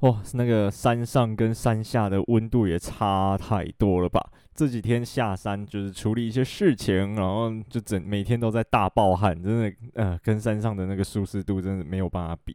哇，那个山上跟山下的温度也差太多了吧？这几天下山就是处理一些事情，然后就整每天都在大爆汗，真的，呃，跟山上的那个舒适度真的没有办法比。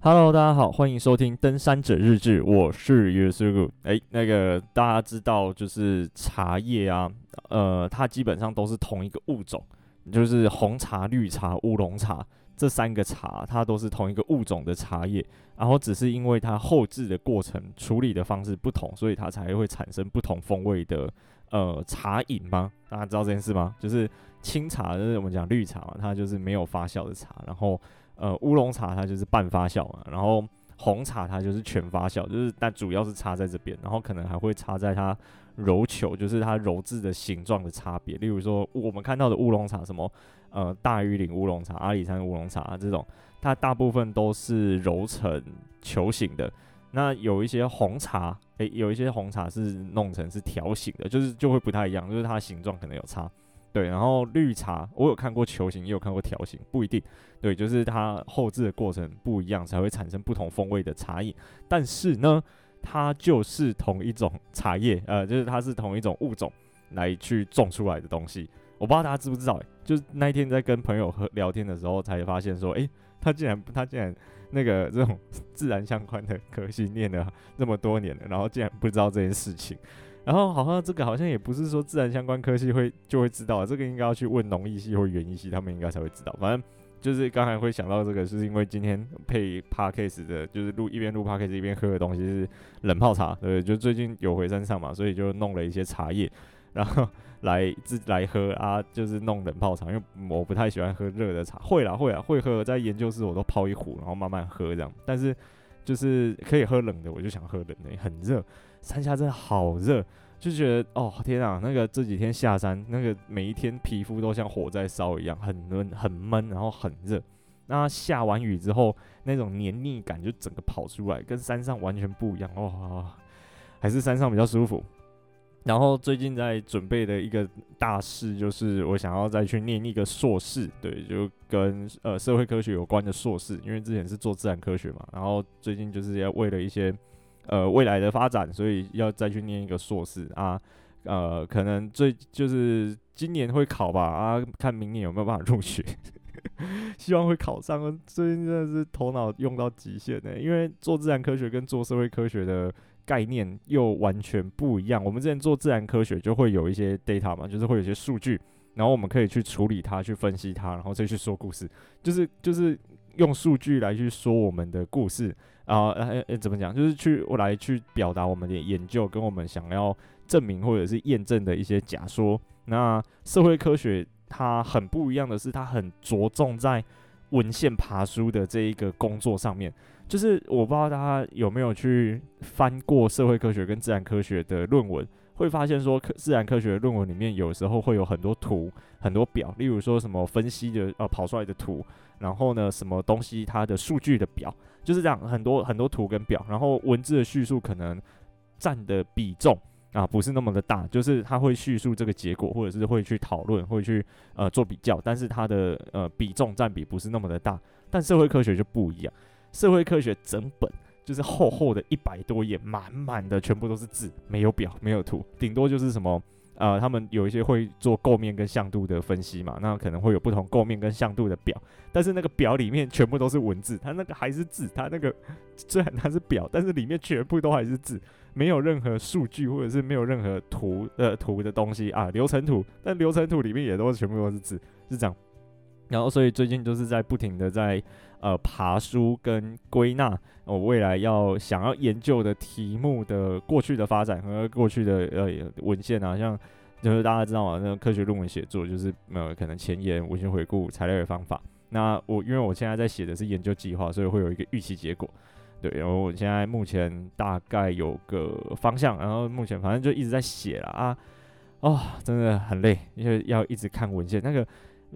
Hello，大家好，欢迎收听《登山者日志》，我是 Yusuke。哎，那个大家知道，就是茶叶啊，呃，它基本上都是同一个物种。就是红茶、绿茶、乌龙茶这三个茶，它都是同一个物种的茶叶，然后只是因为它后制的过程、处理的方式不同，所以它才会产生不同风味的呃茶饮吗？大家知道这件事吗？就是清茶，就是我们讲绿茶嘛，它就是没有发酵的茶，然后呃乌龙茶它就是半发酵嘛，然后红茶它就是全发酵，就是但主要是差在这边，然后可能还会差在它。揉球就是它揉制的形状的差别，例如说我们看到的乌龙茶，什么呃大禹岭乌龙茶、阿里山乌龙茶、啊、这种，它大部分都是揉成球形的。那有一些红茶，诶、有一些红茶是弄成是条形的，就是就会不太一样，就是它的形状可能有差。对，然后绿茶我有看过球形，也有看过条形，不一定。对，就是它后制的过程不一样，才会产生不同风味的差异。但是呢。它就是同一种茶叶，呃，就是它是同一种物种来去种出来的东西。我不知道大家知不知道，就是那一天在跟朋友和聊天的时候，才发现说，诶、欸，他竟然他竟然那个这种自然相关的科系念了这么多年了，然后竟然不知道这件事情。然后好像这个好像也不是说自然相关科系会就会知道，这个应该要去问农艺系或园艺系，他们应该才会知道。反正。就是刚才会想到这个，是因为今天配 Podcast 的，就是录一边录 Podcast 一边喝的东西是冷泡茶，对，就最近有回山上嘛，所以就弄了一些茶叶，然后来自来喝啊，就是弄冷泡茶，因为我不太喜欢喝热的茶，会啦会啦会喝，在研究室我都泡一壶，然后慢慢喝这样，但是就是可以喝冷的，我就想喝冷的，很热，山下真的好热。就觉得哦天啊，那个这几天下山，那个每一天皮肤都像火在烧一样，很闷很闷，然后很热。那下完雨之后，那种黏腻感就整个跑出来，跟山上完全不一样哦，还是山上比较舒服。然后最近在准备的一个大事，就是我想要再去念一个硕士，对，就跟呃社会科学有关的硕士，因为之前是做自然科学嘛，然后最近就是要为了一些。呃，未来的发展，所以要再去念一个硕士啊，呃，可能最就是今年会考吧啊，看明年有没有办法入学，希望会考上。最近真的是头脑用到极限呢，因为做自然科学跟做社会科学的概念又完全不一样。我们之前做自然科学就会有一些 data 嘛，就是会有些数据，然后我们可以去处理它，去分析它，然后再去说故事，就是就是用数据来去说我们的故事。啊，呃、欸，怎么讲？就是去我来去表达我们的研究，跟我们想要证明或者是验证的一些假说。那社会科学它很不一样的是，它很着重在文献爬书的这一个工作上面。就是我不知道大家有没有去翻过社会科学跟自然科学的论文，会发现说，科自然科学论文里面有时候会有很多图、很多表，例如说什么分析的呃跑出来的图，然后呢，什么东西它的数据的表。就是这样，很多很多图跟表，然后文字的叙述可能占的比重啊不是那么的大，就是它会叙述这个结果，或者是会去讨论，会去呃做比较，但是它的呃比重占比不是那么的大。但社会科学就不一样，社会科学整本就是厚厚的一百多页，满满的全部都是字，没有表，没有图，顶多就是什么。呃，他们有一些会做构面跟像度的分析嘛，那可能会有不同构面跟像度的表，但是那个表里面全部都是文字，它那个还是字，它那个虽然它是表，但是里面全部都还是字，没有任何数据或者是没有任何图呃图的东西啊，流程图，但流程图里面也都是全部都是字，是这样。然后，所以最近就是在不停的在呃爬书跟归纳我未来要想要研究的题目的过去的发展和过去的呃文献啊，像就是大家知道嘛，那个科学论文写作就是呃可能前言、文献回顾、材料的方法。那我因为我现在在写的是研究计划，所以会有一个预期结果。对，然后我现在目前大概有个方向，然后目前反正就一直在写了啊，哦，真的很累，因为要一直看文献那个。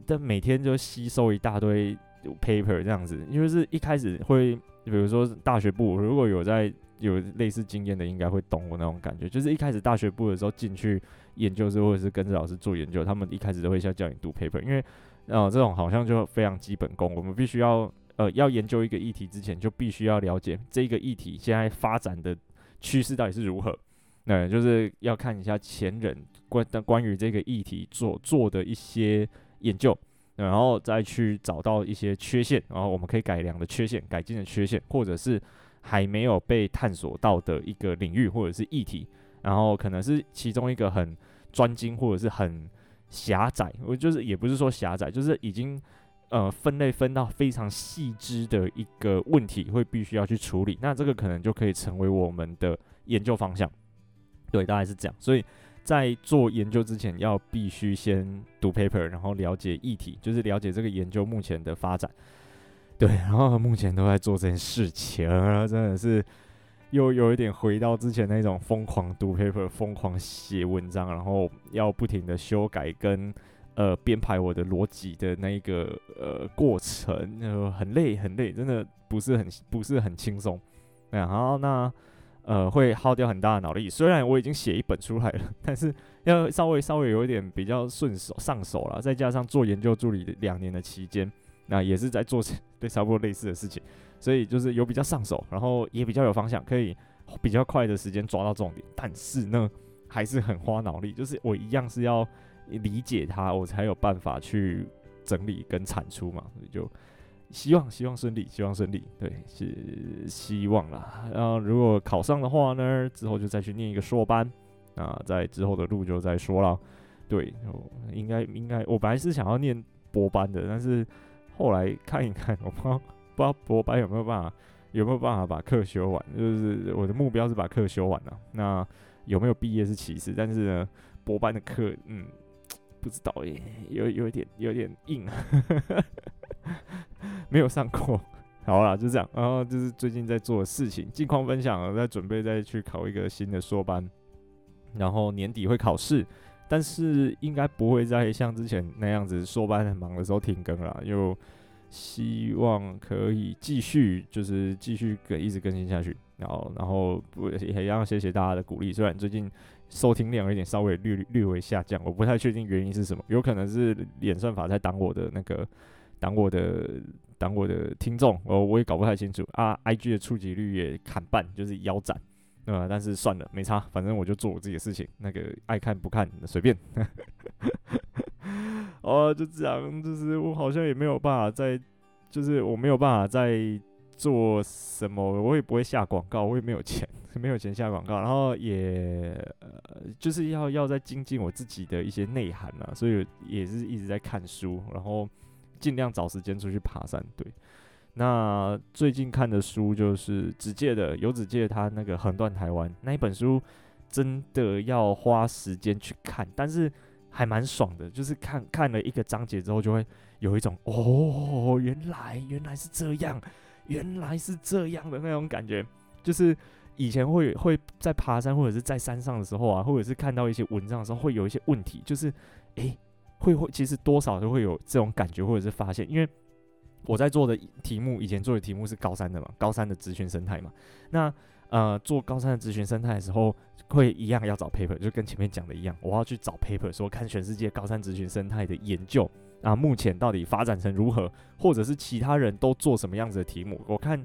但每天就吸收一大堆 paper 这样子，因为是一开始会，比如说大学部，如果有在有类似经验的，应该会懂我那种感觉。就是一开始大学部的时候进去研究室，或者是跟着老师做研究，他们一开始都会先叫你读 paper，因为呃，这种好像就非常基本功，我们必须要呃要研究一个议题之前，就必须要了解这个议题现在发展的趋势到底是如何。那就是要看一下前人关的关于这个议题做做的一些研究，然后再去找到一些缺陷，然后我们可以改良的缺陷、改进的缺陷，或者是还没有被探索到的一个领域或者是议题，然后可能是其中一个很专精或者是很狭窄，我就是也不是说狭窄，就是已经呃分类分到非常细致的一个问题，会必须要去处理，那这个可能就可以成为我们的研究方向。对，大概是这样。所以在做研究之前，要必须先读 paper，然后了解议题，就是了解这个研究目前的发展。对，然后目前都在做这件事情，真的是又有一点回到之前那种疯狂读 paper、疯狂写文章，然后要不停的修改跟呃编排我的逻辑的那一个呃过程，呃，很累很累，真的不是很不是很轻松。然后那。呃，会耗掉很大的脑力。虽然我已经写一本出来了，但是要稍微稍微有一点比较顺手上手了。再加上做研究助理两年的期间，那也是在做 对差不多类似的事情，所以就是有比较上手，然后也比较有方向，可以比较快的时间抓到重点。但是呢，还是很花脑力，就是我一样是要理解它，我才有办法去整理跟产出嘛，所以就。希望希望顺利，希望顺利，对，是希望啦。然后如果考上的话呢，之后就再去念一个硕班，啊，在之后的路就再说了。对，应该应该，我本来是想要念博班的，但是后来看一看，我不知道不知道博班有没有办法，有没有办法把课修完。就是我的目标是把课修完了，那有没有毕业是其次，但是呢，博班的课，嗯，不知道耶，有有一点有点硬。没有上过，好啦，就这样。然后就是最近在做的事情，近况分享，在准备再去考一个新的硕班，然后年底会考试，但是应该不会再像之前那样子硕班很忙的时候停更了，又希望可以继续，就是继续更一直更新下去。然后，然后不也要谢谢大家的鼓励，虽然最近收听量有点稍微略略微下降，我不太确定原因是什么，有可能是演算法在挡我的那个。挡我的挡我的听众，哦，我也搞不太清楚啊。IG 的触及率也砍半，就是腰斩，对吧？但是算了，没差，反正我就做我自己的事情。那个爱看不看随便。哦，就这样，就是我好像也没有办法再，就是我没有办法再做什么，我也不会下广告，我也没有钱，没有钱下广告，然后也呃，就是要要再精进我自己的一些内涵啊，所以也是一直在看书，然后。尽量找时间出去爬山。对，那最近看的书就是子介的，游子介他那个横断台湾那一本书，真的要花时间去看，但是还蛮爽的。就是看看了一个章节之后，就会有一种哦，原来原来是这样，原来是这样的那种感觉。就是以前会会在爬山或者是在山上的时候啊，或者是看到一些文章的时候，会有一些问题，就是诶。会会，其实多少都会有这种感觉或者是发现，因为我在做的题目，以前做的题目是高山的嘛，高山的质群生态嘛。那呃，做高山的质群生态的时候，会一样要找 paper，就跟前面讲的一样，我要去找 paper，说看全世界高山质群生态的研究啊，目前到底发展成如何，或者是其他人都做什么样子的题目。我看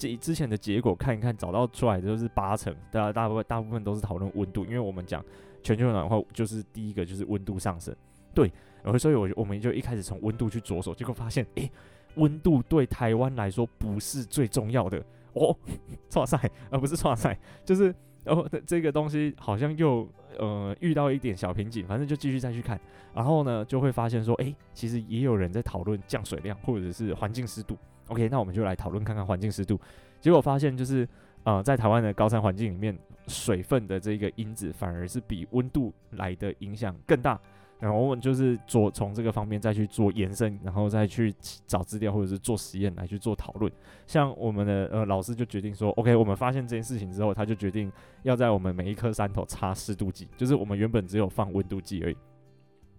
这之前的结果看一看，找到出来的就是八成，大家大部分大部分都是讨论温度，因为我们讲全球暖化就是第一个就是温度上升。对，然后所以我我们就一开始从温度去着手，结果发现，诶，温度对台湾来说不是最重要的。哦，错赛，而、不是错赛，就是哦，这个东西好像又呃遇到一点小瓶颈，反正就继续再去看，然后呢就会发现说，诶，其实也有人在讨论降水量或者是环境湿度。，OK，那我们就来讨论看看环境湿度，结果发现就是呃在台湾的高山环境里面，水分的这个因子反而是比温度来的影响更大。然后我们就是做从这个方面再去做延伸，然后再去找资料或者是做实验来去做讨论。像我们的呃老师就决定说，OK，我们发现这件事情之后，他就决定要在我们每一颗山头插湿度计，就是我们原本只有放温度计而已。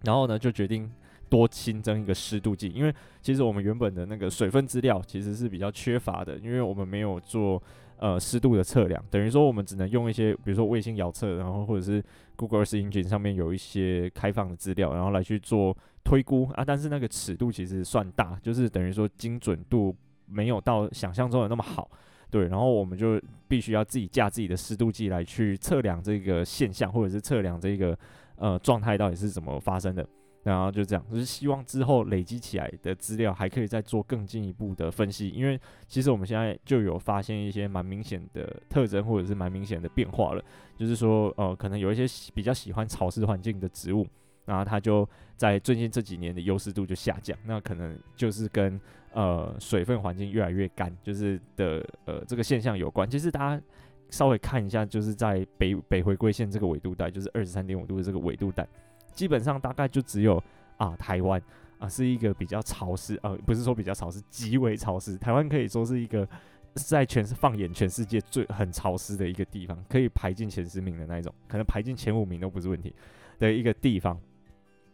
然后呢，就决定多新增一个湿度计，因为其实我们原本的那个水分资料其实是比较缺乏的，因为我们没有做呃湿度的测量，等于说我们只能用一些，比如说卫星遥测，然后或者是 Google Earth Engine 上面有一些开放的资料，然后来去做推估啊，但是那个尺度其实算大，就是等于说精准度没有到想象中的那么好。对，然后我们就必须要自己架自己的湿度计来去测量这个现象，或者是测量这个呃状态到底是怎么发生的。然后就这样，就是希望之后累积起来的资料还可以再做更进一步的分析，因为其实我们现在就有发现一些蛮明显的特征，或者是蛮明显的变化了。就是说，呃，可能有一些比较喜欢潮湿环境的植物，然后它就在最近这几年的优势度就下降，那可能就是跟呃水分环境越来越干，就是的呃这个现象有关。其实大家稍微看一下，就是在北北回归线这个纬度带，就是二十三点五度的这个纬度带。基本上大概就只有啊台湾啊是一个比较潮湿，呃不是说比较潮湿，极为潮湿。台湾可以说是一个在全是放眼全世界最很潮湿的一个地方，可以排进前十名的那一种，可能排进前五名都不是问题的一个地方。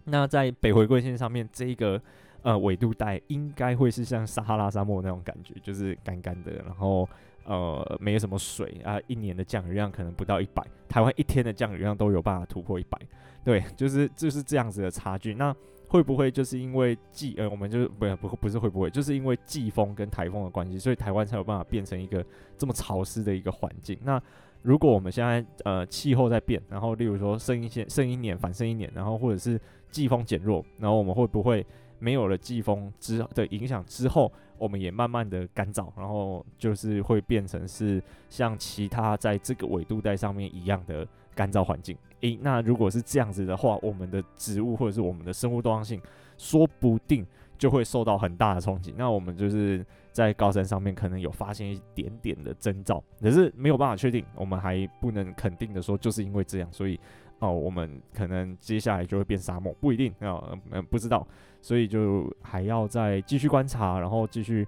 那在北回归线上面，这一个呃纬度带应该会是像撒哈拉沙漠那种感觉，就是干干的，然后。呃，没有什么水啊，一年的降雨量可能不到一百，台湾一天的降雨量都有办法突破一百，对，就是就是这样子的差距。那会不会就是因为季呃，我们就不不不是会不会，就是因为季风跟台风的关系，所以台湾才有办法变成一个这么潮湿的一个环境？那如果我们现在呃气候在变，然后例如说剩一些剩一年反剩一年，然后或者是季风减弱，然后我们会不会没有了季风之的影响之后？我们也慢慢的干燥，然后就是会变成是像其他在这个纬度带上面一样的干燥环境。诶，那如果是这样子的话，我们的植物或者是我们的生物多样性，说不定就会受到很大的冲击。那我们就是在高山上面可能有发现一点点的征兆，可是没有办法确定，我们还不能肯定的说，就是因为这样，所以哦，我们可能接下来就会变沙漠，不一定啊，嗯、呃，不知道。所以就还要再继续观察，然后继续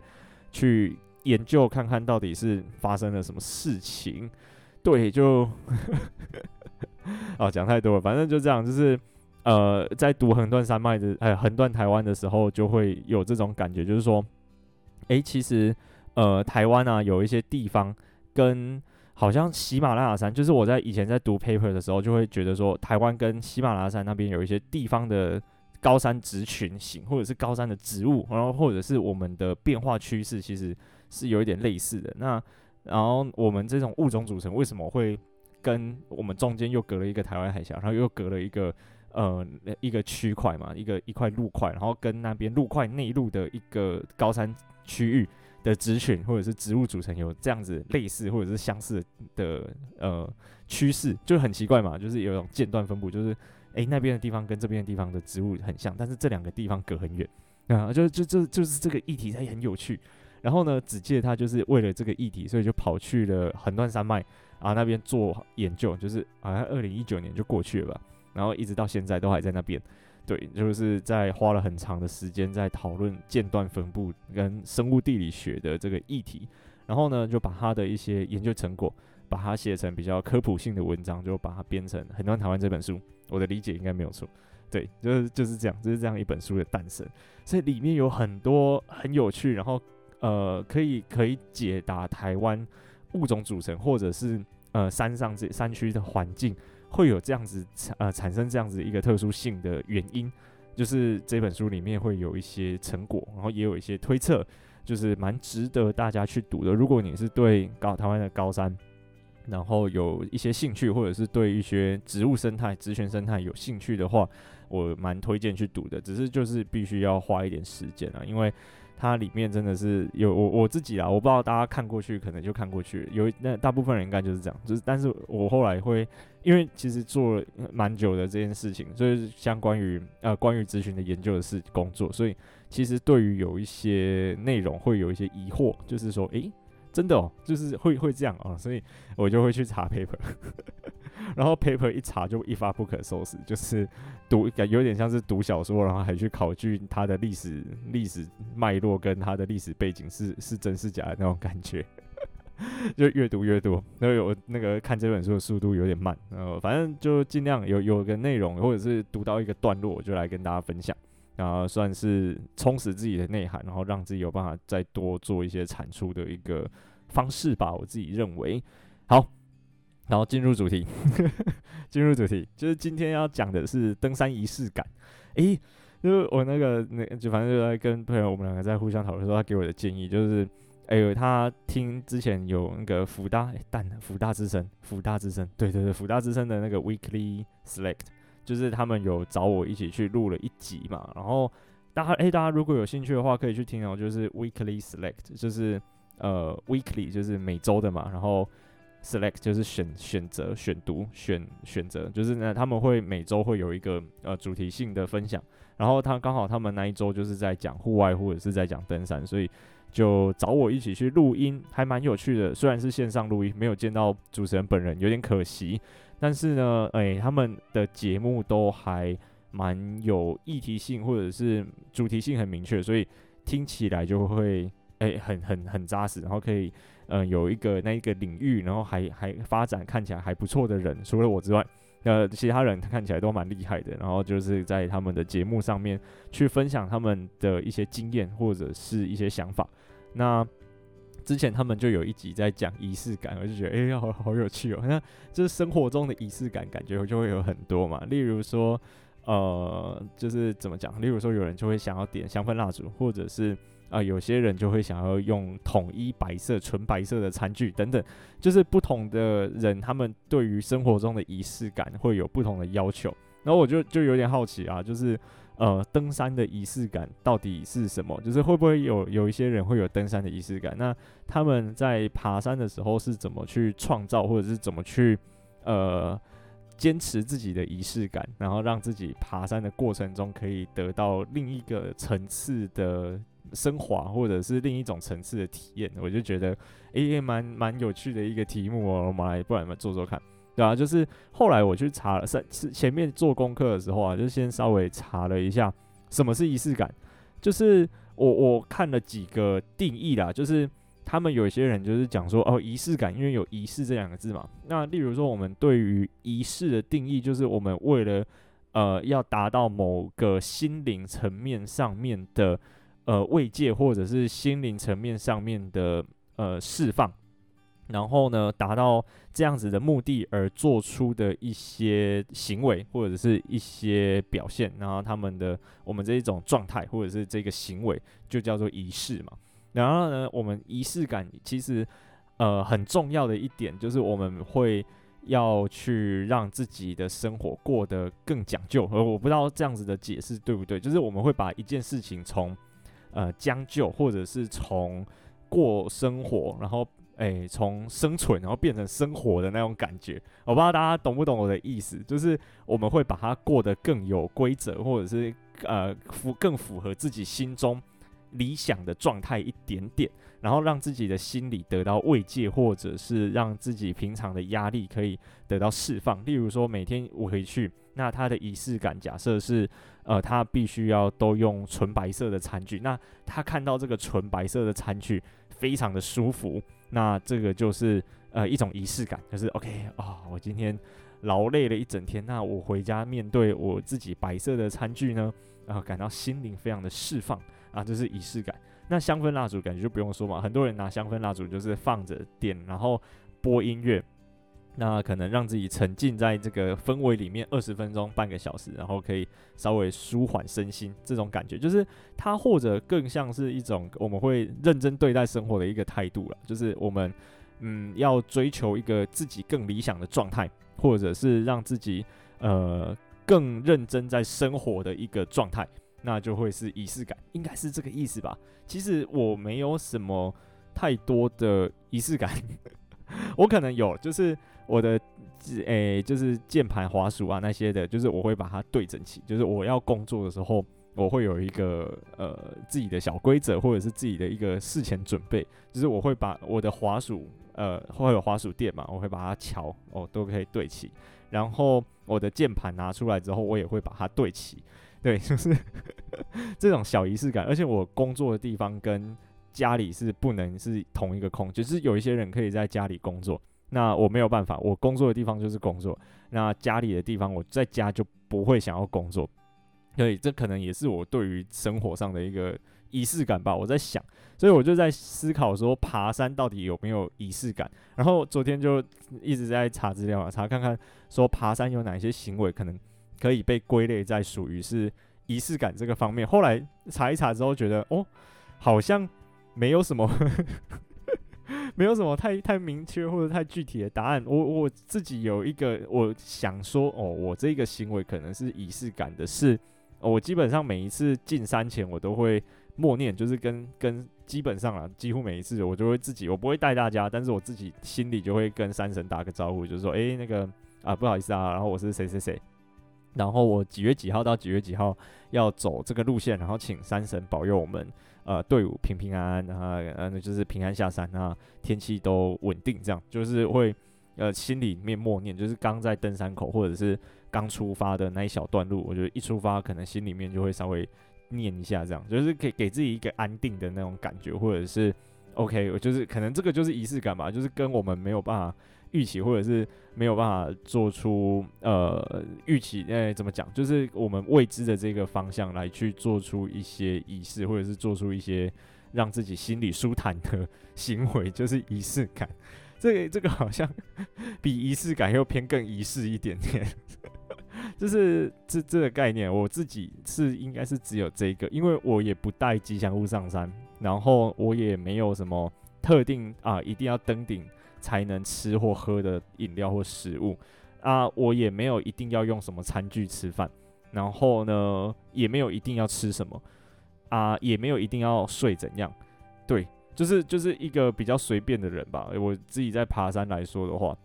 去研究，看看到底是发生了什么事情。对，就啊 讲太多了，反正就这样，就是呃，在读横断山脉的，哎，横断台湾的时候，就会有这种感觉，就是说，哎，其实呃，台湾啊，有一些地方跟好像喜马拉雅山，就是我在以前在读 paper 的时候，就会觉得说，台湾跟喜马拉雅山那边有一些地方的。高山植群型，或者是高山的植物，然后或者是我们的变化趋势，其实是有一点类似的。那然后我们这种物种组成，为什么会跟我们中间又隔了一个台湾海峡，然后又隔了一个呃一个区块嘛，一个一块陆块，然后跟那边陆块内陆的一个高山区域的植群或者是植物组成有这样子类似或者是相似的呃趋势，就很奇怪嘛，就是有一种间断分布，就是。诶，那边的地方跟这边的地方的植物很像，但是这两个地方隔很远啊，就就就就是这个议题它也很有趣。然后呢，子介他就是为了这个议题，所以就跑去了横断山脉啊那边做研究，就是好像二零一九年就过去了吧，然后一直到现在都还在那边。对，就是在花了很长的时间在讨论间断分布跟生物地理学的这个议题，然后呢，就把他的一些研究成果，把它写成比较科普性的文章，就把它编成《横断台湾》这本书。我的理解应该没有错，对，就是就是这样，就是这样一本书的诞生。所以里面有很多很有趣，然后呃，可以可以解答台湾物种组成，或者是呃山上这山区的环境会有这样子呃产生这样子一个特殊性的原因，就是这本书里面会有一些成果，然后也有一些推测，就是蛮值得大家去读的。如果你是对高台湾的高山，然后有一些兴趣，或者是对一些植物生态、植群生态有兴趣的话，我蛮推荐去读的。只是就是必须要花一点时间啊，因为它里面真的是有我我自己啊，我不知道大家看过去可能就看过去，有那大部分人应该就是这样。就是但是我后来会，因为其实做了蛮久的这件事情，就是相关于呃关于植群的研究的事工作，所以其实对于有一些内容会有一些疑惑，就是说，诶。真的哦，就是会会这样啊，所以我就会去查 paper，然后 paper 一查就一发不可收拾，就是读感有点像是读小说，然后还去考据它的历史历史脉络跟它的历史背景是是真是假的那种感觉，就越读越多，然后有那个看这本书的速度有点慢，然后反正就尽量有有个内容或者是读到一个段落，我就来跟大家分享。然后算是充实自己的内涵，然后让自己有办法再多做一些产出的一个方式吧，我自己认为。好，然后进入主题，进入主题，就是今天要讲的是登山仪式感。诶，就是我那个那就反正就在跟朋友我们两个在互相讨论说，他给我的建议就是。哎呦，他听之前有那个福大哎，蛋辅大之声，福大之声，对对对，福大之声的那个 Weekly Select，就是他们有找我一起去录了一集嘛。然后大家哎，大家如果有兴趣的话，可以去听哦。就是 Weekly Select，就是呃 Weekly 就是每周的嘛。然后 Select 就是选选择、选读、选选择，就是呢他们会每周会有一个呃主题性的分享。然后他刚好他们那一周就是在讲户外或者是在讲登山，所以。就找我一起去录音，还蛮有趣的。虽然是线上录音，没有见到主持人本人，有点可惜。但是呢，哎、欸，他们的节目都还蛮有议题性，或者是主题性很明确，所以听起来就会哎、欸、很很很扎实。然后可以嗯、有一个那一个领域，然后还还发展看起来还不错的人，除了我之外，呃，其他人看起来都蛮厉害的。然后就是在他们的节目上面去分享他们的一些经验或者是一些想法。那之前他们就有一集在讲仪式感，我就觉得哎呀，好好有趣哦。那就是生活中的仪式感，感觉就会有很多嘛。例如说，呃，就是怎么讲？例如说，有人就会想要点香氛蜡烛，或者是啊、有些人就会想要用统一白色、纯白色的餐具等等。就是不同的人，他们对于生活中的仪式感会有不同的要求。然后我就就有点好奇啊，就是。呃，登山的仪式感到底是什么？就是会不会有有一些人会有登山的仪式感？那他们在爬山的时候是怎么去创造，或者是怎么去呃坚持自己的仪式感，然后让自己爬山的过程中可以得到另一个层次的升华，或者是另一种层次的体验？我就觉得，诶，蛮蛮有趣的一个题目哦，我们来，不然我们做做看。对啊，就是后来我去查了，是是前面做功课的时候啊，就先稍微查了一下什么是仪式感。就是我我看了几个定义啦，就是他们有些人就是讲说哦，仪式感，因为有仪式这两个字嘛。那例如说，我们对于仪式的定义，就是我们为了呃要达到某个心灵层面上面的呃慰藉，或者是心灵层面上面的呃释放。然后呢，达到这样子的目的而做出的一些行为或者是一些表现，然后他们的我们这一种状态或者是这个行为就叫做仪式嘛。然后呢，我们仪式感其实呃很重要的一点就是我们会要去让自己的生活过得更讲究。而我不知道这样子的解释对不对，就是我们会把一件事情从呃将就或者是从过生活，然后。诶，从生存然后变成生活的那种感觉，我不知道大家懂不懂我的意思，就是我们会把它过得更有规则，或者是呃符更符合自己心中理想的状态一点点，然后让自己的心理得到慰藉，或者是让自己平常的压力可以得到释放。例如说，每天我回去，那他的仪式感假设是呃他必须要都用纯白色的餐具，那他看到这个纯白色的餐具非常的舒服。那这个就是呃一种仪式感，就是 OK 啊、我今天劳累了一整天，那我回家面对我自己白色的餐具呢，然后感到心灵非常的释放啊，这是仪式感。那香氛蜡烛感觉就不用说嘛，很多人拿香氛蜡烛就是放着点，然后播音乐。那可能让自己沉浸在这个氛围里面二十分钟、半个小时，然后可以稍微舒缓身心，这种感觉就是它或者更像是一种我们会认真对待生活的一个态度了，就是我们嗯要追求一个自己更理想的状态，或者是让自己呃更认真在生活的一个状态，那就会是仪式感，应该是这个意思吧？其实我没有什么太多的仪式感，我可能有，就是。我的，诶、就是键盘、滑鼠啊那些的，就是我会把它对整齐。就是我要工作的时候，我会有一个呃自己的小规则，或者是自己的一个事前准备。就是我会把我的滑鼠，呃，会有滑鼠垫嘛，我会把它乔哦，都可以对齐。然后我的键盘拿出来之后，我也会把它对齐。对，就是这种小仪式感。而且我工作的地方跟家里是不能是同一个空，就是有一些人可以在家里工作。那我没有办法，我工作的地方就是工作，那家里的地方我在家就不会想要工作，所以这可能也是我对于生活上的一个仪式感吧。我在想，所以我就在思考说，爬山到底有没有仪式感？然后昨天就一直在查资料啊，查看看说爬山有哪些行为可能可以被归类在属于是仪式感这个方面。后来查一查之后，觉得哦，好像没有什么。没有什么太太明确或者太具体的答案。我我自己有一个，我想说，哦，我这个行为可能是仪式感的是，我基本上每一次进山前，我都会默念，就是跟跟基本上啊，几乎每一次我就会自己，我不会带大家，但是我自己心里就会跟山神打个招呼，就是说，诶，那个啊，不好意思啊，然后我是谁谁谁，然后我几月几号到几月几号要走这个路线，然后请山神保佑我们。呃，队伍平平安安，然后呃，就是平安下山，啊天气都稳定，这样就是会呃心里面默念，就是刚在登山口或者是刚出发的那一小段路，我觉得一出发可能心里面就会稍微念一下，这样就是给给自己一个安定的那种感觉，或者是 OK，我就是可能这个就是仪式感吧，就是跟我们没有办法。预期或者是没有办法做出呃预期，哎、怎么讲？就是我们未知的这个方向来去做出一些仪式，或者是做出一些让自己心里舒坦的行为，就是仪式感。这个这个好像 比仪式感又偏更仪式一点点。就是这这个概念，我自己是应该是只有这个，因为我也不带吉祥物上山，然后我也没有什么特定啊，一定要登顶。才能吃或喝的饮料或食物啊，我也没有一定要用什么餐具吃饭，然后呢，也没有一定要吃什么啊，也没有一定要睡怎样，对，就是就是一个比较随便的人吧。我自己在爬山来说的话，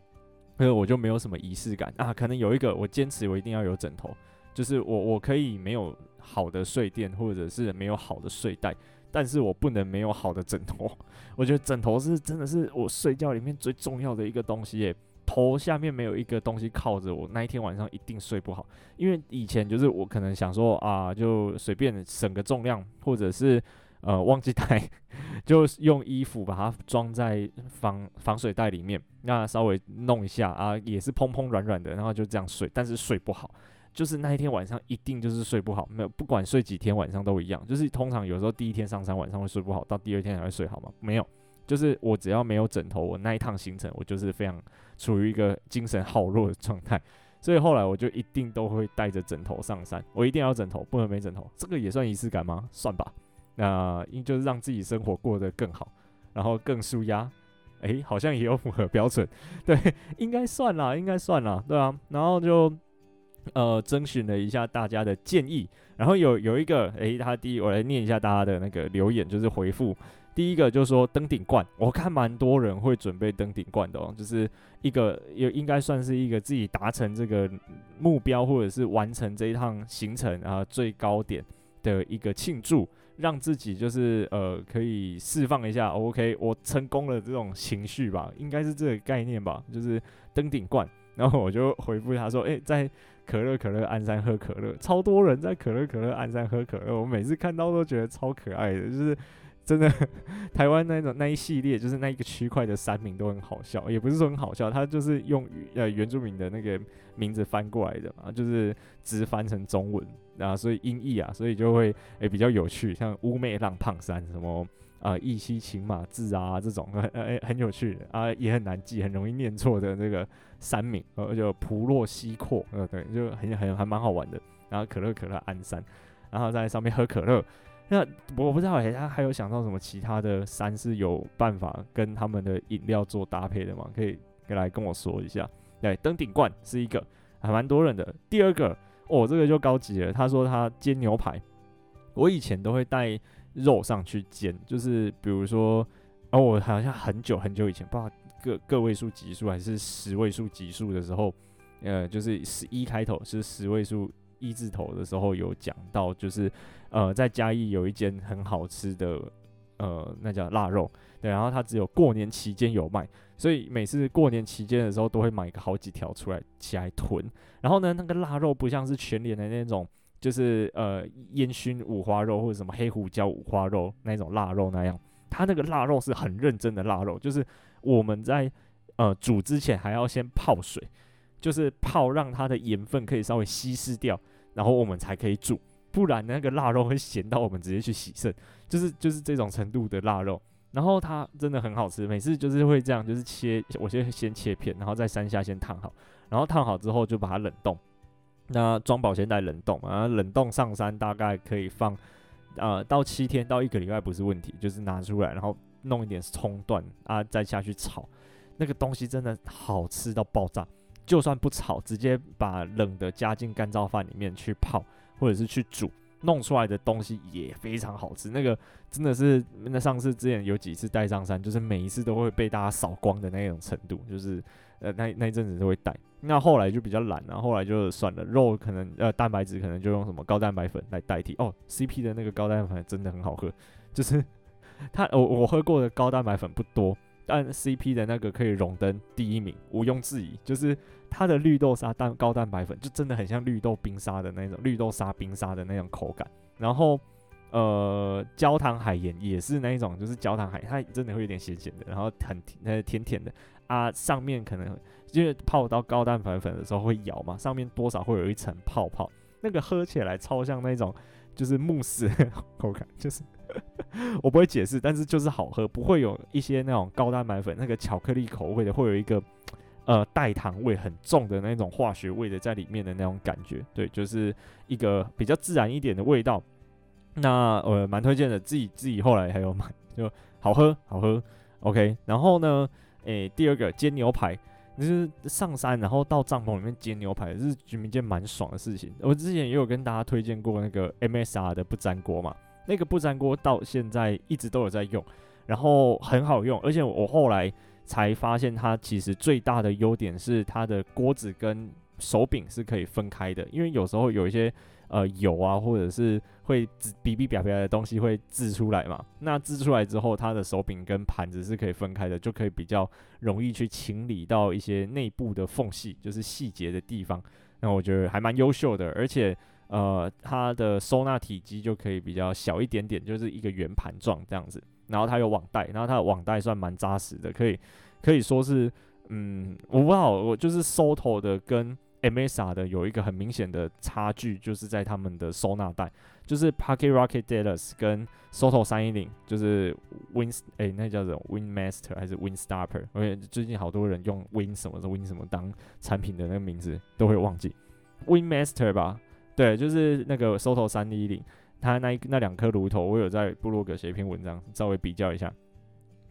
因为我就没有什么仪式感啊，可能有一个我坚持我一定要有枕头，就是我我可以没有好的睡垫或者是没有好的睡袋。但是我不能没有好的枕头，我觉得枕头是真的是我睡觉里面最重要的一个东西耶。头下面没有一个东西靠着我，那一天晚上一定睡不好。因为以前就是我可能想说啊，就随便省个重量，或者是呃忘记带，就用衣服把它装在防防水袋里面，那稍微弄一下啊，也是蓬蓬软软的，然后就这样睡，但是睡不好。就是那一天晚上一定就是睡不好，没有不管睡几天晚上都一样。就是通常有时候第一天上山晚上会睡不好，到第二天才会睡好吗？没有，就是我只要没有枕头，我那一趟行程我就是非常处于一个精神耗弱的状态。所以后来我就一定都会带着枕头上山，我一定要枕头，不能没枕头。这个也算仪式感吗？算吧。那因就是让自己生活过得更好，然后更舒压。诶，好像也有符合标准，对，应该算啦，应该算啦，对啊。然后就。呃，征询了一下大家的建议，然后有有一个，诶、他第一，我来念一下大家的那个留言，就是回复。第一个就是说登顶冠，我看蛮多人会准备登顶冠的哦，就是一个也应该算是一个自己达成这个目标或者是完成这一趟行程啊最高点的一个庆祝，让自己就是呃可以释放一下，OK，我成功了这种情绪吧，应该是这个概念吧，就是登顶冠。然后我就回复他说，诶、在。可乐可乐鞍山喝可乐，超多人在可乐可乐鞍山喝可乐，我每次看到都觉得超可爱的，就是真的 台湾那种那一系列，就是那一个区块的山名都很好笑，也不是说很好笑，它就是用呃原住民的那个名字翻过来的嘛，就是直翻成中文然啊，所以音译啊，所以就会诶、比较有趣，像乌妹浪胖山什么。啊，一溪琴马字啊，这种呃呃 很有趣的啊，也很难记，很容易念错的这个山名，呃就普洛西阔，呃对，就很很还蛮好玩的。然后可乐可乐鞍山，然后在上面喝可乐。那我不知道哎，他还有想到什么其他的山是有办法跟他们的饮料做搭配的吗？可以可以来跟我说一下。对，登顶冠是一个还蛮多人的。第二个哦，这个就高级了。他说他煎牛排，我以前都会带。肉上去煎，就是比如说，哦，我好像很久很久以前，不知道个个位数级数还是十位数级数的时候，呃，就是十一开头是十位数一字头的时候有讲到，就是呃，在嘉义有一间很好吃的，呃，那叫腊肉，对，然后它只有过年期间有卖，所以每次过年期间的时候都会买个好几条出来起来囤，然后呢，那个腊肉不像是全联的那种。就是呃烟熏五花肉或者什么黑胡椒五花肉那种腊肉那样，它那个腊肉是很认真的腊肉，就是我们在呃煮之前还要先泡水，就是泡让它的盐分可以稍微稀释掉，然后我们才可以煮。不然那个腊肉会咸到我们直接去洗肾，就是就是这种程度的腊肉。然后它真的很好吃，每次就是会这样，就是切，我先先切片，然后在山下先烫好，然后烫好之后就把它冷冻，那装保鲜袋冷冻，啊冷冻上山大概可以放，呃，到七天到一个礼拜不是问题，就是拿出来，然后弄一点葱段啊，再下去炒，那个东西真的好吃到爆炸，就算不炒，直接把冷的加进干燥饭里面去泡，或者是去煮。弄出来的东西也非常好吃，那个真的是那上次之前有几次带上山，就是每一次都会被大家扫光的那种程度，就是呃那那一阵子都会带，那后来就比较懒，然后后来就算了，肉可能呃蛋白质可能就用什么高蛋白粉来代替。哦，CP 的那个高蛋白粉真的很好喝，就是 它我我喝过的高蛋白粉不多，但 CP 的那个可以荣登第一名，毋庸置疑，就是。它的绿豆沙蛋高蛋白粉就真的很像绿豆冰沙的那种绿豆沙冰沙的那种口感，然后呃焦糖海盐也是那一种，就是焦糖海它真的会有点咸咸的，然后很甜甜甜的。啊，上面可能因为泡到高蛋白粉的时候会摇嘛，上面多少会有一层泡泡，那个喝起来超像那种就是慕斯口感，就是 我不会解释，但是就是好喝，不会有一些那种高蛋白粉那个巧克力口味的，会有一个。呃，代糖味很重的那种化学味的在里面的那种感觉，对，就是一个比较自然一点的味道。那呃，蛮推荐的，自己自己后来还有买，就好喝好喝。OK，然后呢，诶、第二个煎牛排，就是上山然后到帐篷里面煎牛排，是居民间蛮爽的事情。我之前也有跟大家推荐过那个 MSR 的不粘锅嘛，那个不粘锅到现在一直都有在用，然后很好用，而且我后来。才发现它其实最大的优点是它的锅子跟手柄是可以分开的，因为有时候有一些呃油啊，或者是会比比表表的东西会制出来嘛。那制出来之后，它的手柄跟盘子是可以分开的，就可以比较容易去清理到一些内部的缝隙，就是细节的地方。那我觉得还蛮优秀的，而且呃它的收纳体积就可以比较小一点点，就是一个圆盘状这样子。然后它有网袋，然后它的网袋算蛮扎实的，可以可以说是，嗯，我不知道，我就是 Soto 的跟 MSR 的有一个很明显的差距，就是在他们的收纳袋，就是 Pocket Rocket Dallas 跟 Soto 三一零，就是 Win 哎，那叫做 Win Master 还是 Win Stopper？因为最近好多人用 Win 什么的 Win 什么当产品的那个名字都会忘记 Win Master 吧？对，就是那个 Soto 三一零。它那那两颗炉头，我有在部落格写一篇文章，稍微比较一下。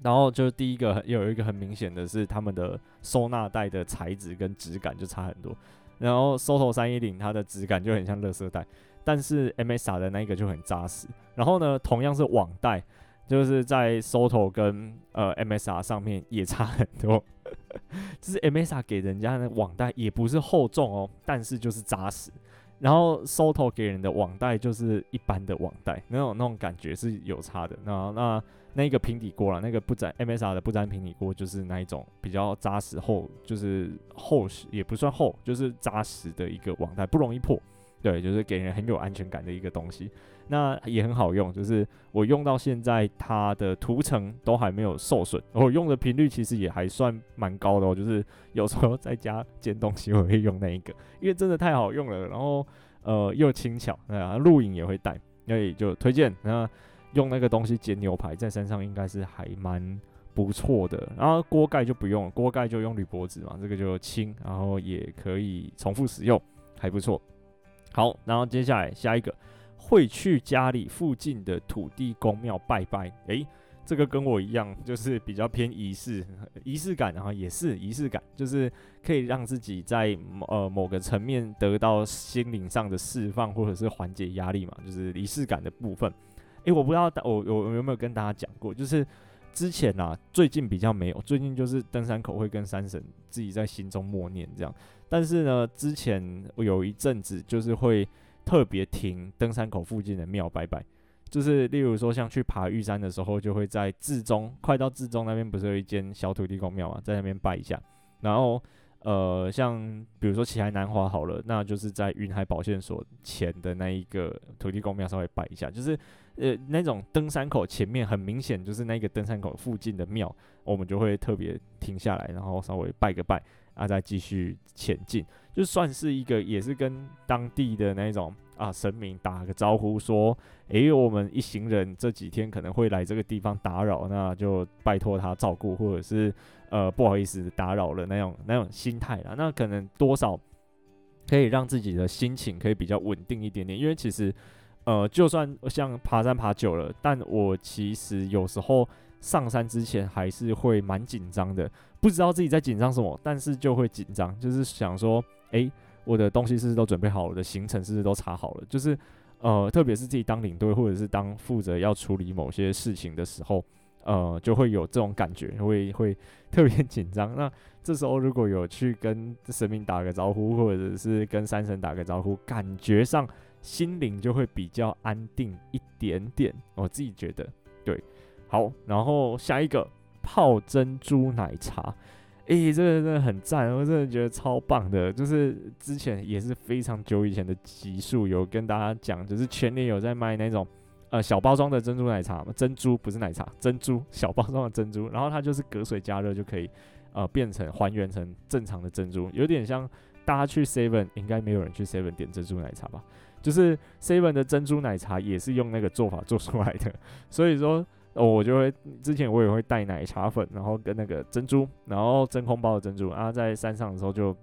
然后就是第一个有一个很明显的是，他们的收纳袋的材质跟质感就差很多。然后 Soto 三一零它的质感就很像乐色袋，但是 MSR 的那个就很扎实。然后呢，同样是网袋，就是在 Soto 跟呃 MSR 上面也差很多。就是 MSR 给人家的网袋也不是厚重哦，但是就是扎实。然后 Soto 给人的网袋就是一般的网袋，那种那种感觉是有差的。那那那个平底锅了，那个不粘 MSR 的不粘平底锅就是那一种比较扎实厚，就是厚实也不算厚，就是扎实的一个网袋，不容易破。对，就是给人很有安全感的一个东西。那也很好用，就是我用到现在，它的涂层都还没有受损。我用的频率其实也还算蛮高的哦，就是有时候在家煎东西，我会用那一个，因为真的太好用了。然后呃又轻巧，啊，录影也会带，所以就推荐。那用那个东西煎牛排，在山上应该是还蛮不错的。然后锅盖就不用了，锅盖就用铝箔纸嘛，这个就轻，然后也可以重复使用，还不错。好，然后接下来下一个。会去家里附近的土地公庙拜拜，诶，这个跟我一样，就是比较偏仪式，仪式感，然后也是仪式感，就是可以让自己在呃某个层面得到心灵上的释放，或者是缓解压力嘛，就是仪式感的部分。诶，我不知道我我有没有跟大家讲过，就是之前啊，最近比较没有，最近就是登山口会跟山神自己在心中默念这样，但是呢，之前我有一阵子就是会。特别停登山口附近的庙拜拜，就是例如说像去爬玉山的时候，就会在至中快到至中那边不是有一间小土地公庙嘛，在那边拜一下。然后呃，像比如说奇莱南华好了，那就是在云海保健所前的那一个土地公庙稍微拜一下，就是呃那种登山口前面很明显就是那个登山口附近的庙，我们就会特别停下来，然后稍微拜个拜。啊，再继续前进，就算是一个，也是跟当地的那种啊神明打个招呼说，诶、我们一行人这几天可能会来这个地方打扰，那就拜托他照顾，或者是呃不好意思打扰了那种那种心态啦，那可能多少可以让自己的心情可以比较稳定一点点，因为其实呃就算像爬山爬久了，但我其实有时候。上山之前还是会蛮紧张的，不知道自己在紧张什么，但是就会紧张，就是想说，诶、我的东西是不是都准备好了？我的行程是不是都查好了？就是，呃，特别是自己当领队或者是当负责要处理某些事情的时候，呃，就会有这种感觉，会会 特别紧张。那这时候如果有去跟神明打个招呼，或者是跟山神打个招呼，感觉上心灵就会比较安定一点点。我自己觉得，对。好，然后下一个泡珍珠奶茶，诶、这个真的很赞，我真的觉得超棒的。就是之前也是非常久以前的集数有跟大家讲，就是全年有在卖那种呃小包装的珍珠奶茶，珍珠不是奶茶，珍珠小包装的珍珠，然后它就是隔水加热就可以呃变成还原成正常的珍珠，有点像大家去 Seven 应该没有人去 Seven 点珍珠奶茶吧？就是 Seven 的珍珠奶茶也是用那个做法做出来的，所以说。我就会之前我也会带奶茶粉，然后跟那个珍珠，然后真空包的珍珠，然后在山上的时候就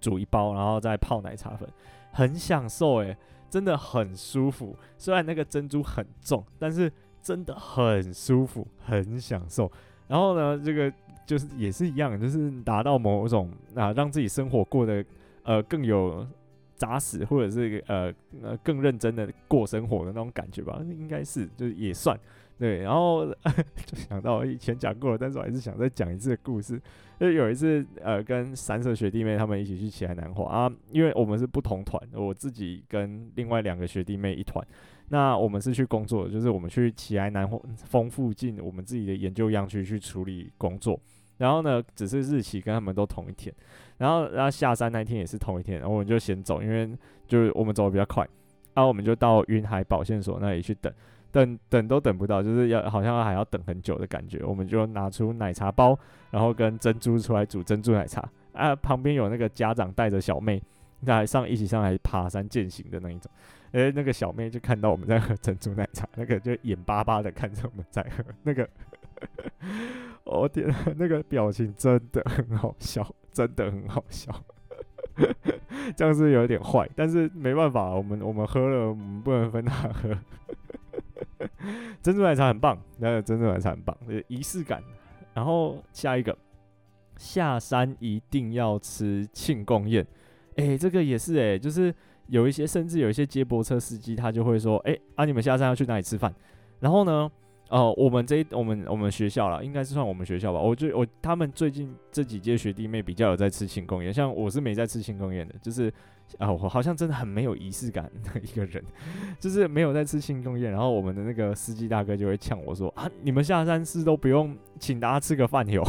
煮一包，然后再泡奶茶粉，很享受诶，真的很舒服。虽然那个珍珠很重，但是真的很舒服，很享受。然后呢，这个就是也是一样，就是达到某种啊，让自己生活过得呃更有扎实，或者是呃呃更认真的过生活的那种感觉吧，应该是就是也算。对，然后 就想到以前讲过了，但是我还是想再讲一次故事。就有一次，呃，跟三色学弟妹他们一起去奇莱南华啊，因为我们是不同团，我自己跟另外两个学弟妹一团。那我们是去工作，就是我们去奇莱南峰附近我们自己的研究样区去处理工作。然后呢，只是日期跟他们都同一天。然后，然后下山那天也是同一天，然后我们就先走，因为就是我们走的比较快。然后我们就到云海保线所那里去等。等等都等不到，就是要好像还要等很久的感觉。我们就拿出奶茶包，然后跟珍珠出来煮珍珠奶茶。啊，旁边有那个家长带着小妹在上一起上来爬山践行的那一种。诶，那个小妹就看到我们在喝珍珠奶茶，那个就眼巴巴的看着我们在喝。那个，我 天，那个表情真的很好笑，真的很好笑。这样是有点坏，但是没办法，我们我们喝了，我们不能分他喝。珍珠奶茶很棒，那个珍珠奶茶很棒，仪式感。然后下一个，下山一定要吃庆功宴。哎、这个也是哎、就是有一些，甚至有一些接驳车司机，他就会说，哎、啊，你们下山要去哪里吃饭？然后呢？哦、我们这一我们我们学校啦，应该是算我们学校吧。我就我他们最近这几届学弟妹比较有在吃庆功宴，像我是没在吃庆功宴的，就是啊、我好像真的很没有仪式感的一个人，就是没有在吃庆功宴。然后我们的那个司机大哥就会呛我说啊，你们下山是都不用请大家吃个饭哟。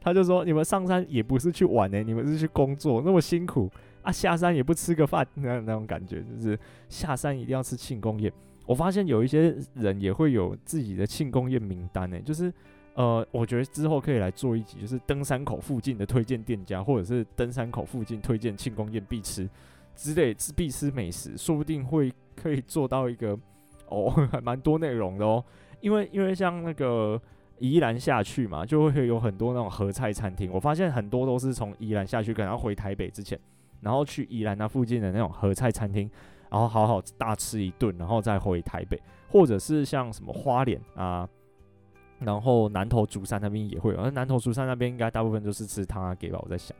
他就说你们上山也不是去玩呢、你们是去工作，那么辛苦啊，下山也不吃个饭，那那种感觉就是下山一定要吃庆功宴。我发现有一些人也会有自己的庆功宴名单呢，就是，呃，我觉得之后可以来做一集，就是登山口附近的推荐店家，或者是登山口附近推荐庆功宴必吃之类之必吃美食，说不定会可以做到一个哦，还蛮多内容的哦。因为因为像那个宜兰下去嘛，就会有很多那种合菜餐厅，我发现很多都是从宜兰下去，可能要回台北之前，然后去宜兰那附近的那种合菜餐厅。然后好好大吃一顿，然后再回台北，或者是像什么花莲啊，然后南投竹山那边也会有。而南投竹山那边应该大部分都是吃汤阿给吧？我在想，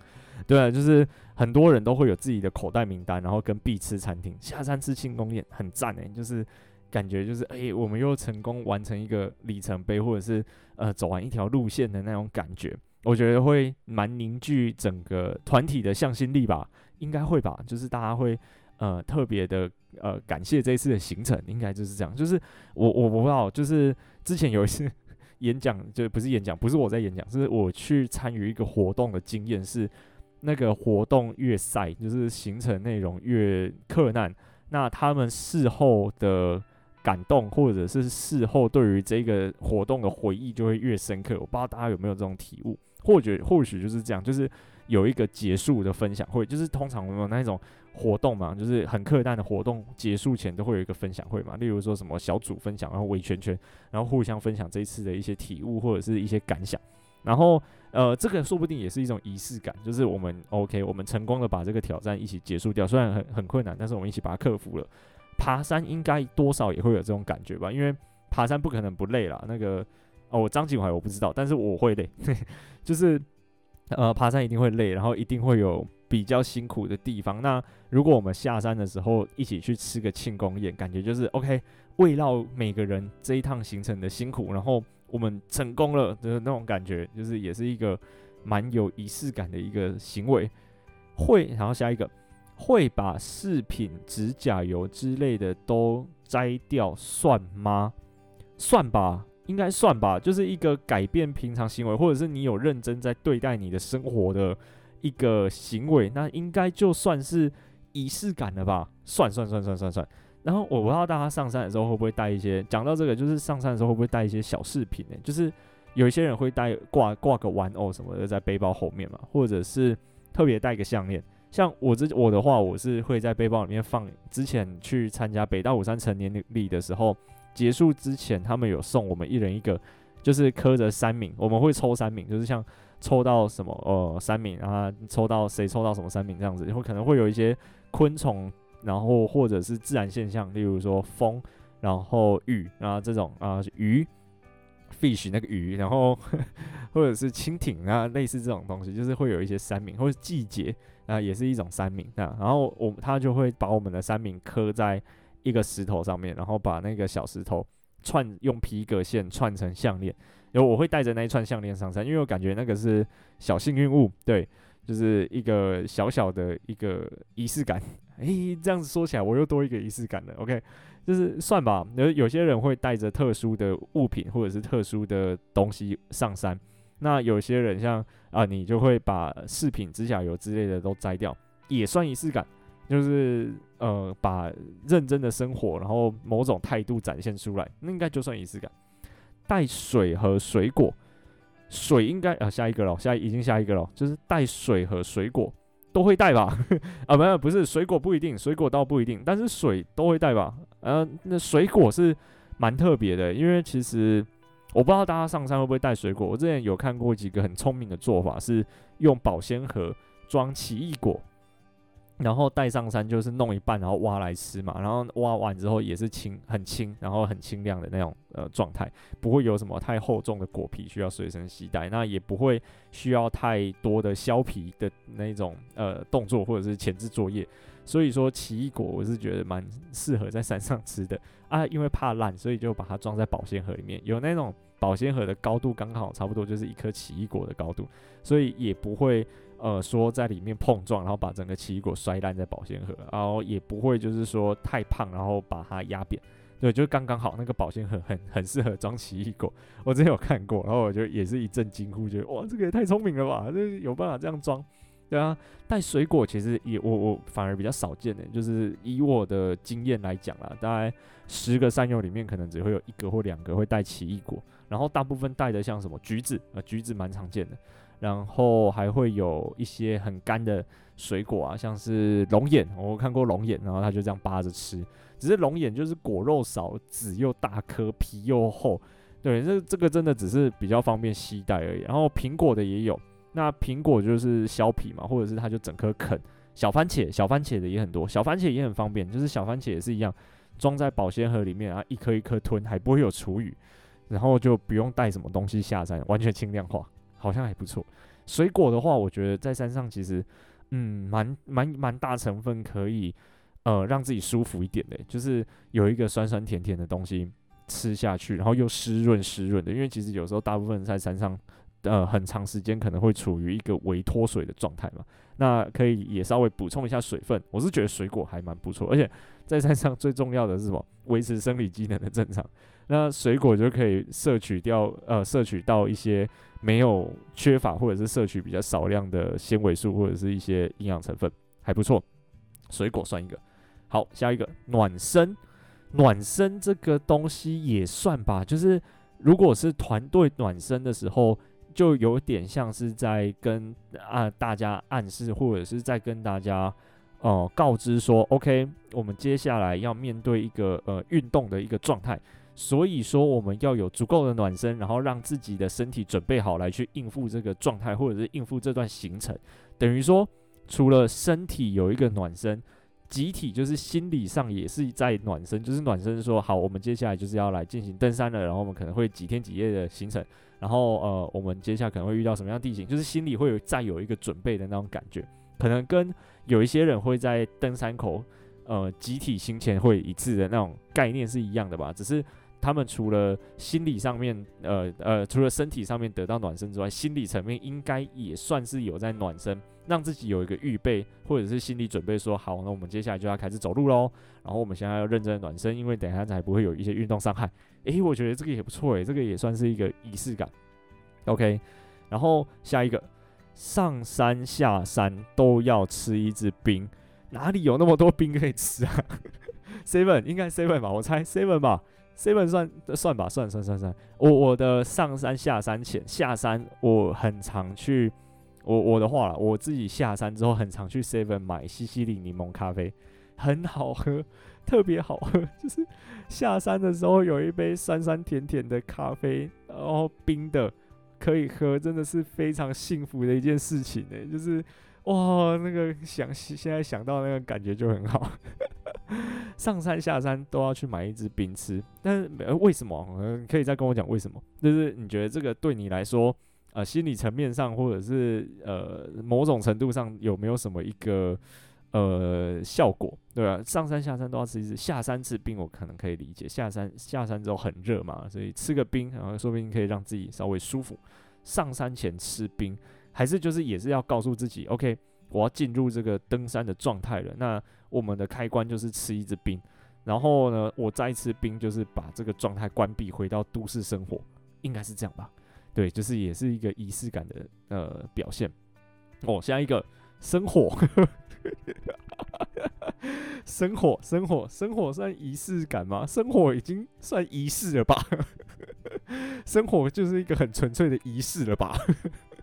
对啊，就是很多人都会有自己的口袋名单，然后跟必吃餐厅。下山吃庆功宴很赞诶，就是感觉就是哎、欸，我们又成功完成一个里程碑，或者是呃走完一条路线的那种感觉。我觉得会蛮凝聚整个团体的向心力吧，应该会吧，就是大家会。呃，特别的呃，感谢这一次的行程，应该就是这样。就是我我不知道，就是之前有一次 演讲，就不是演讲，不是我在演讲，是我去参与一个活动的经验是，那个活动越晒，就是行程内容越困难，那他们事后的感动，或者是事后对于这个活动的回忆就会越深刻。我不知道大家有没有这种体悟？或许或许就是这样，就是有一个结束的分享会，就是通常我们那种活动嘛，就是很客单的活动结束前都会有一个分享会嘛，例如说什么小组分享，然后围圈圈，然后互相分享这一次的一些体悟或者是一些感想，然后呃，这个说不定也是一种仪式感，就是我们 OK，我们成功的把这个挑战一起结束掉，虽然很很困难，但是我们一起把它克服了。爬山应该多少也会有这种感觉吧，因为爬山不可能不累啦。那个哦，我张景怀我不知道，但是我会累，就是呃，爬山一定会累，然后一定会有比较辛苦的地方。那如果我们下山的时候一起去吃个庆功宴，感觉就是 OK，慰劳每个人这一趟行程的辛苦，然后我们成功了的那种感觉，就是也是一个蛮有仪式感的一个行为。会，然后下一个。会把饰品、指甲油之类的都摘掉算吗？算吧，应该算吧。就是一个改变平常行为，或者是你有认真在对待你的生活的一个行为，那应该就算是仪式感了吧？算算算算算算。然后我不知道大家上山的时候会不会带一些，讲到这个，就是上山的时候会不会带一些小饰品呢？就是有一些人会带挂挂个玩偶什么的在背包后面嘛，或者是特别带个项链。像我这我的话，我是会在背包里面放。之前去参加北大武山成年礼的时候，结束之前，他们有送我们一人一个，就是刻着三名，我们会抽三名，就是像抽到什么呃三名，然后抽到谁抽到什么三名这样子，然后可能会有一些昆虫，然后或者是自然现象，例如说风，然后雨啊这种啊鱼，fish 那个鱼，然后 或者是蜻蜓啊类似这种东西，就是会有一些三名或者季节。啊，也是一种三铭啊，然后我他就会把我们的三铭刻在一个石头上面，然后把那个小石头串用皮革线串成项链，我会带着那一串项链上山，因为我感觉那个是小幸运物，对，就是一个小小的一个仪式感。诶，这样子说起来，我又多一个仪式感了。OK，就是算吧。有有些人会带着特殊的物品或者是特殊的东西上山。那有些人像啊，你就会把饰品、指甲油之类的都摘掉，也算仪式感，就是呃，把认真的生活，然后某种态度展现出来，那应该就算仪式感。带水和水果，水应该啊，下一个了，下已经下一个了，就是带水和水果都会带吧？啊，没有，不是水果不一定，水果倒不一定，但是水都会带吧？呃，那水果是蛮特别的，因为其实。我不知道大家上山会不会带水果。我之前有看过几个很聪明的做法，是用保鲜盒装奇异果，然后带上山，就是弄一半，然后挖来吃嘛。然后挖完之后也是轻，很轻，然后很轻量的那种呃状态，不会有什么太厚重的果皮需要随身携带，那也不会需要太多的削皮的那种呃动作或者是前置作业。所以说奇异果我是觉得蛮适合在山上吃的啊，因为怕烂，所以就把它装在保鲜盒里面。有那种保鲜盒的高度刚好差不多就是一颗奇异果的高度，所以也不会呃说在里面碰撞，然后把整个奇异果摔烂在保鲜盒，然后也不会就是说太胖，然后把它压扁。对，就刚刚好那个保鲜盒很很适合装奇异果。我之前有看过，然后我就也是一阵惊呼，觉得哇，这个也太聪明了吧，这有办法这样装。对啊，带水果其实也我我反而比较少见的，就是以我的经验来讲啦，大概十个山友里面可能只会有一个或两个会带奇异果，然后大部分带的像什么橘子啊，橘子蛮常见的，然后还会有一些很干的水果啊，像是龙眼，我看过龙眼，然后他就这样扒着吃，只是龙眼就是果肉少，籽又大颗，皮又厚，对，这这个真的只是比较方便携带而已，然后苹果的也有。那苹果就是削皮嘛，或者是它就整颗啃。小番茄，小番茄的也很多，小番茄也很方便，就是小番茄也是一样，装在保鲜盒里面啊，一颗一颗吞，还不会有厨余，然后就不用带什么东西下山，完全轻量化，好像还不错。水果的话，我觉得在山上其实，嗯，蛮蛮蛮大成分可以，呃，让自己舒服一点的，就是有一个酸酸甜甜的东西吃下去，然后又湿润湿润的，因为其实有时候大部分在山上。呃，很长时间可能会处于一个微脱水的状态嘛，那可以也稍微补充一下水分。我是觉得水果还蛮不错，而且 在山上最重要的是什么？维持生理机能的正常。那水果就可以摄取掉，呃，摄取到一些没有缺乏或者是摄取比较少量的纤维素或者是一些营养成分，还不错。水果算一个。好，下一个暖身，暖身这个东西也算吧，就是如果是团队暖身的时候。就有点像是在跟啊大家暗示，或者是在跟大家哦、告知说，OK，我们接下来要面对一个呃运动的一个状态，所以说我们要有足够的暖身，然后让自己的身体准备好来去应付这个状态，或者是应付这段行程。等于说，除了身体有一个暖身。集体就是心理上也是在暖身，就是暖身说好，我们接下来就是要来进行登山了，然后我们可能会几天几夜的行程，然后呃，我们接下来可能会遇到什么样的地形，就是心里会有再有一个准备的那种感觉，可能跟有一些人会在登山口呃集体行前会一致的那种概念是一样的吧，只是。他们除了心理上面，呃呃，除了身体上面得到暖身之外，心理层面应该也算是有在暖身，让自己有一个预备，或者是心理准备，说好，那我们接下来就要开始走路喽。然后我们现在要认真暖身，因为等一下才不会有一些运动伤害。诶，我觉得这个也不错诶，这个也算是一个仪式感。OK，然后下一个，上山下山都要吃一支冰，哪里有那么多冰可以吃啊？Seven 应该 Seven 吧，我猜 Seven 吧。Seven 算算吧，算算算算。我我的上山下山前下山，我很常去。我我的话啦，我自己下山之后很常去 seven 买西西里柠檬咖啡，很好喝，特别好喝。就是下山的时候有一杯酸酸甜甜的咖啡，然后冰的可以喝，真的是非常幸福的一件事情呢、就是哇，那个想现在想到那个感觉就很好。上山下山都要去买一支冰吃，但是为什么？你可以再跟我讲为什么？就是你觉得这个对你来说，呃，心理层面上或者是呃某种程度上有没有什么一个呃效果？对吧？上山下山都要吃一支，下山吃冰我可能可以理解，下山下山之后很热嘛，所以吃个冰，然后说不定可以让自己稍微舒服。上山前吃冰，还是就是也是要告诉自己，OK，我要进入这个登山的状态了。那我们的开关就是吃一支冰，然后呢，我再吃冰就是把这个状态关闭，回到都市生活，应该是这样吧？对，就是也是一个仪式感的呃表现。哦，下一个生火，生火，生火，生火算仪式感吗？生火已经算仪式了吧？生火就是一个很纯粹的仪式了吧？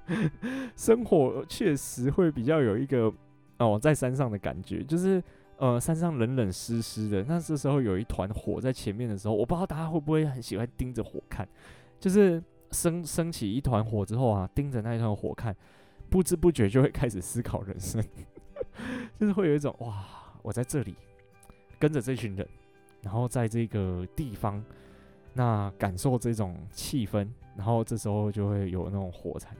生活确实会比较有一个。哦，在山上的感觉就是，呃，山上冷冷湿湿的。那这时候有一团火在前面的时候，我不知道大家会不会很喜欢盯着火看，就是升升起一团火之后啊，盯着那一团火看，不知不觉就会开始思考人生，就是会有一种哇，我在这里跟着这群人，然后在这个地方，那感受这种气氛，然后这时候就会有那种火柴，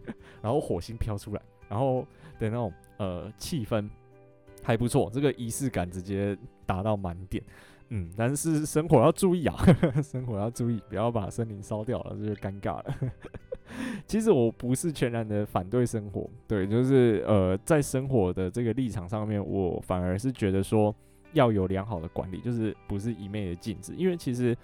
然后火星飘出来，然后。的那种呃气氛还不错，这个仪式感直接达到满点，嗯，但是生火要注意啊，生火要注意，不要把森林烧掉了，这就尴尬了。其实我不是全然的反对生火，对，就是呃在生火的这个立场上面，我反而是觉得说要有良好的管理，就是不是一昧的禁止，因为其实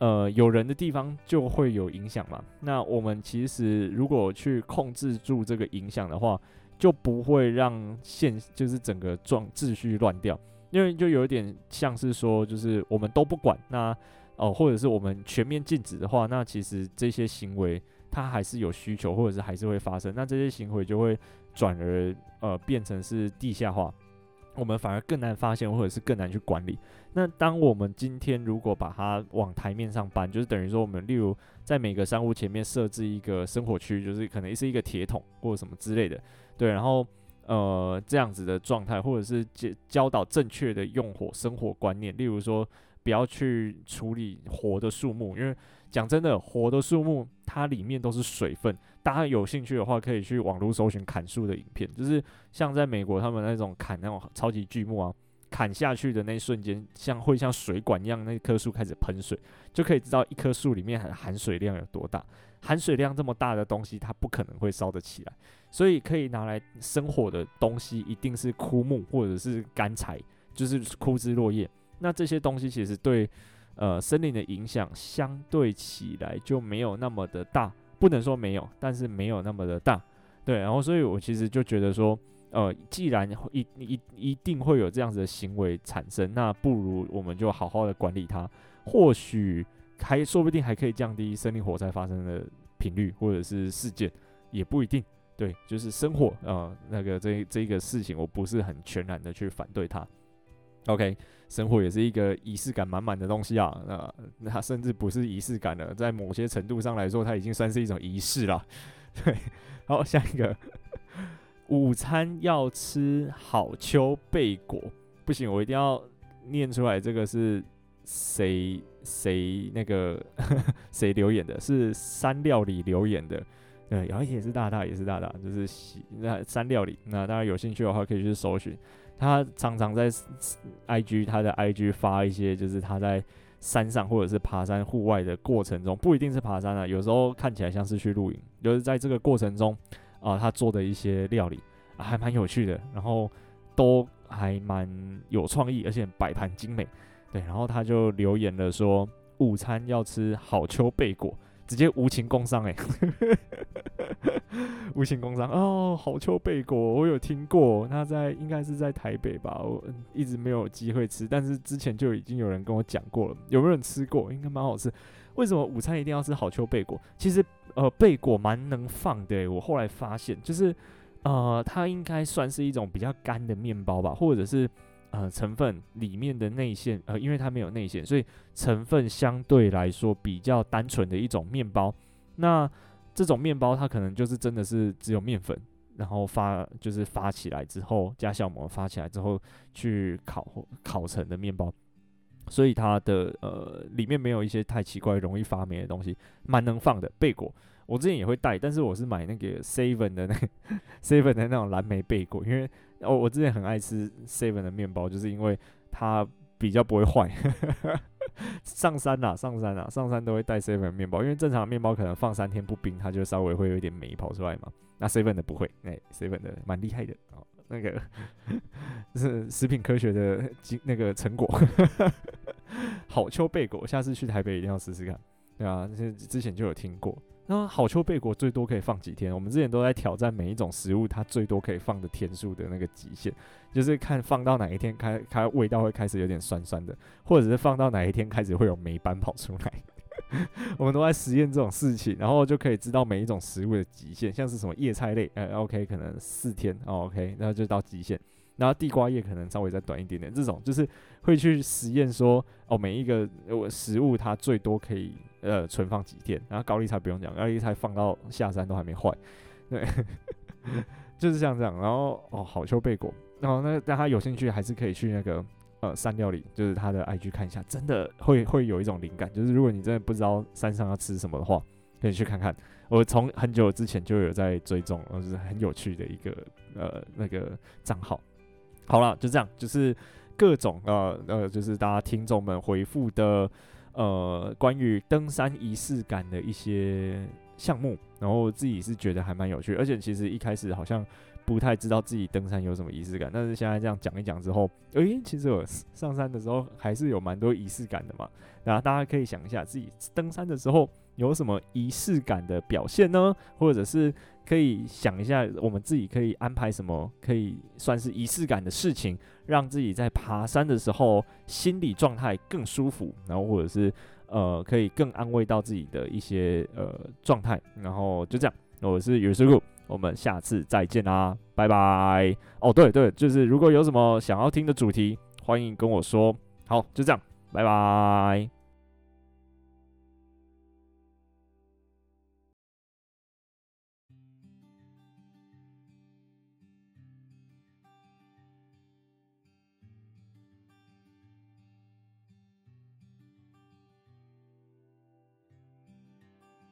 呃有人的地方就会有影响嘛。那我们其实如果去控制住这个影响的话，就不会让现就是整个状秩序乱掉，因为就有点像是说，就是我们都不管，那哦、或者是我们全面禁止的话，那其实这些行为它还是有需求，或者是还是会发生，那这些行为就会转而呃变成是地下化，我们反而更难发现，或者是更难去管理。那当我们今天如果把它往台面上搬，就是等于说我们例如在每个山屋前面设置一个生火区，就是可能是一个铁桶或者什么之类的。对，然后呃这样子的状态，或者是教教导正确的用火生火观念，例如说不要去处理活的树木，因为讲真的，活的树木它里面都是水分。大家有兴趣的话，可以去网络搜寻砍树的影片，就是像在美国他们那种砍那种超级巨木啊，砍下去的那一瞬间，像会像水管一样，那棵树开始喷水，就可以知道一棵树里面含含水量有多大。含水量这么大的东西，它不可能会烧得起来。所以可以拿来生火的东西，一定是枯木或者是干柴，就是枯枝落叶。那这些东西其实对呃森林的影响相对起来就没有那么的大，不能说没有，但是没有那么的大。对，然后所以我其实就觉得说，呃，既然一一一定会有这样子的行为产生，那不如我们就好好的管理它，或许还说不定还可以降低森林火灾发生的频率或者是事件，也不一定。对，就是生活啊、呃，那个这这个事情，我不是很全然的去反对它。OK，生活也是一个仪式感满满的东西啊，那那甚至不是仪式感了，在某些程度上来说，它已经算是一种仪式了。对，好，下一个，午餐要吃好秋贝果，不行，我一定要念出来，这个是谁谁那个 谁留言的？是山料理留言的。对，然后也是大大，也是大大，就是喜那山料理。那大家有兴趣的话，可以去搜寻。他常常在 IG 他的 IG 发一些，就是他在山上或者是爬山户外的过程中，不一定是爬山啊，有时候看起来像是去露营，就是在这个过程中啊、他做的一些料理、还蛮有趣的，然后都还蛮有创意，而且摆盘精美。对，然后他就留言了说，午餐要吃好秋贝果。直接无情工商哎，无情工商哦，好秋贝果我有听过，他在应该是在台北吧，我一直没有机会吃，但是之前就已经有人跟我讲过了，有没有人吃过？应该蛮好吃。为什么午餐一定要吃好秋贝果？其实呃，贝果蛮能放的，我后来发现就是呃，它应该算是一种比较干的面包吧，或者是。呃，成分里面的内馅，呃，因为它没有内馅，所以成分相对来说比较单纯的一种面包。那这种面包它可能就是真的是只有面粉，然后发就是发起来之后加酵母发起来之后去烤烤成的面包，所以它的呃里面没有一些太奇怪容易发霉的东西，蛮能放的贝果。我之前也会带，但是我是买那个 Seven 的那 Seven 的那种蓝莓贝果，因为哦，我之前很爱吃 Seven 的面包，就是因为它比较不会坏。上山呐、啊，上山呐、啊，上山都会带 Seven 的面包，因为正常的面包可能放三天不冰，它就稍微会有一点霉跑出来嘛。那 Seven 的不会，哎，Seven 的蛮厉害的哦，那个是食品科学的那个成果。好秋贝果，下次去台北一定要试试看。对啊，之之前就有听过。那好秋贝果最多可以放几天？我们之前都在挑战每一种食物它最多可以放的天数的那个极限，就是看放到哪一天开开味道会开始有点酸酸的，或者是放到哪一天开始会有霉斑跑出来。我们都在实验这种事情，然后就可以知道每一种食物的极限，像是什么叶菜类，呃，OK，可能四天，哦，OK，那就到极限。然后地瓜叶可能稍微再短一点点，这种就是会去实验说，哦，每一个食物它最多可以呃存放几天。然后高丽菜不用讲，高丽菜放到下山都还没坏，对，就是像这样。然后哦，好秋贝果，然后那大家有兴趣还是可以去那个呃山料理，就是他的 IG 看一下，真的会会有一种灵感。就是如果你真的不知道山上要吃什么的话，可以去看看。我从很久之前就有在追踪，就是很有趣的一个呃那个账号。好了，就这样，就是各种呃呃，就是大家听众们回复的呃关于登山仪式感的一些项目，然后自己是觉得还蛮有趣，而且其实一开始好像不太知道自己登山有什么仪式感，但是现在这样讲一讲之后，诶、其实我上山的时候还是有蛮多仪式感的嘛，然后大家可以想一下自己登山的时候有什么仪式感的表现呢？或者是可以想一下，我们自己可以安排什么可以算是仪式感的事情，让自己在爬山的时候心理状态更舒服，然后或者是呃可以更安慰到自己的一些呃状态，然后就这样。我是有师傅，我们下次再见啦，拜拜。哦，对对，就是如果有什么想要听的主题，欢迎跟我说。好，就这样，拜拜。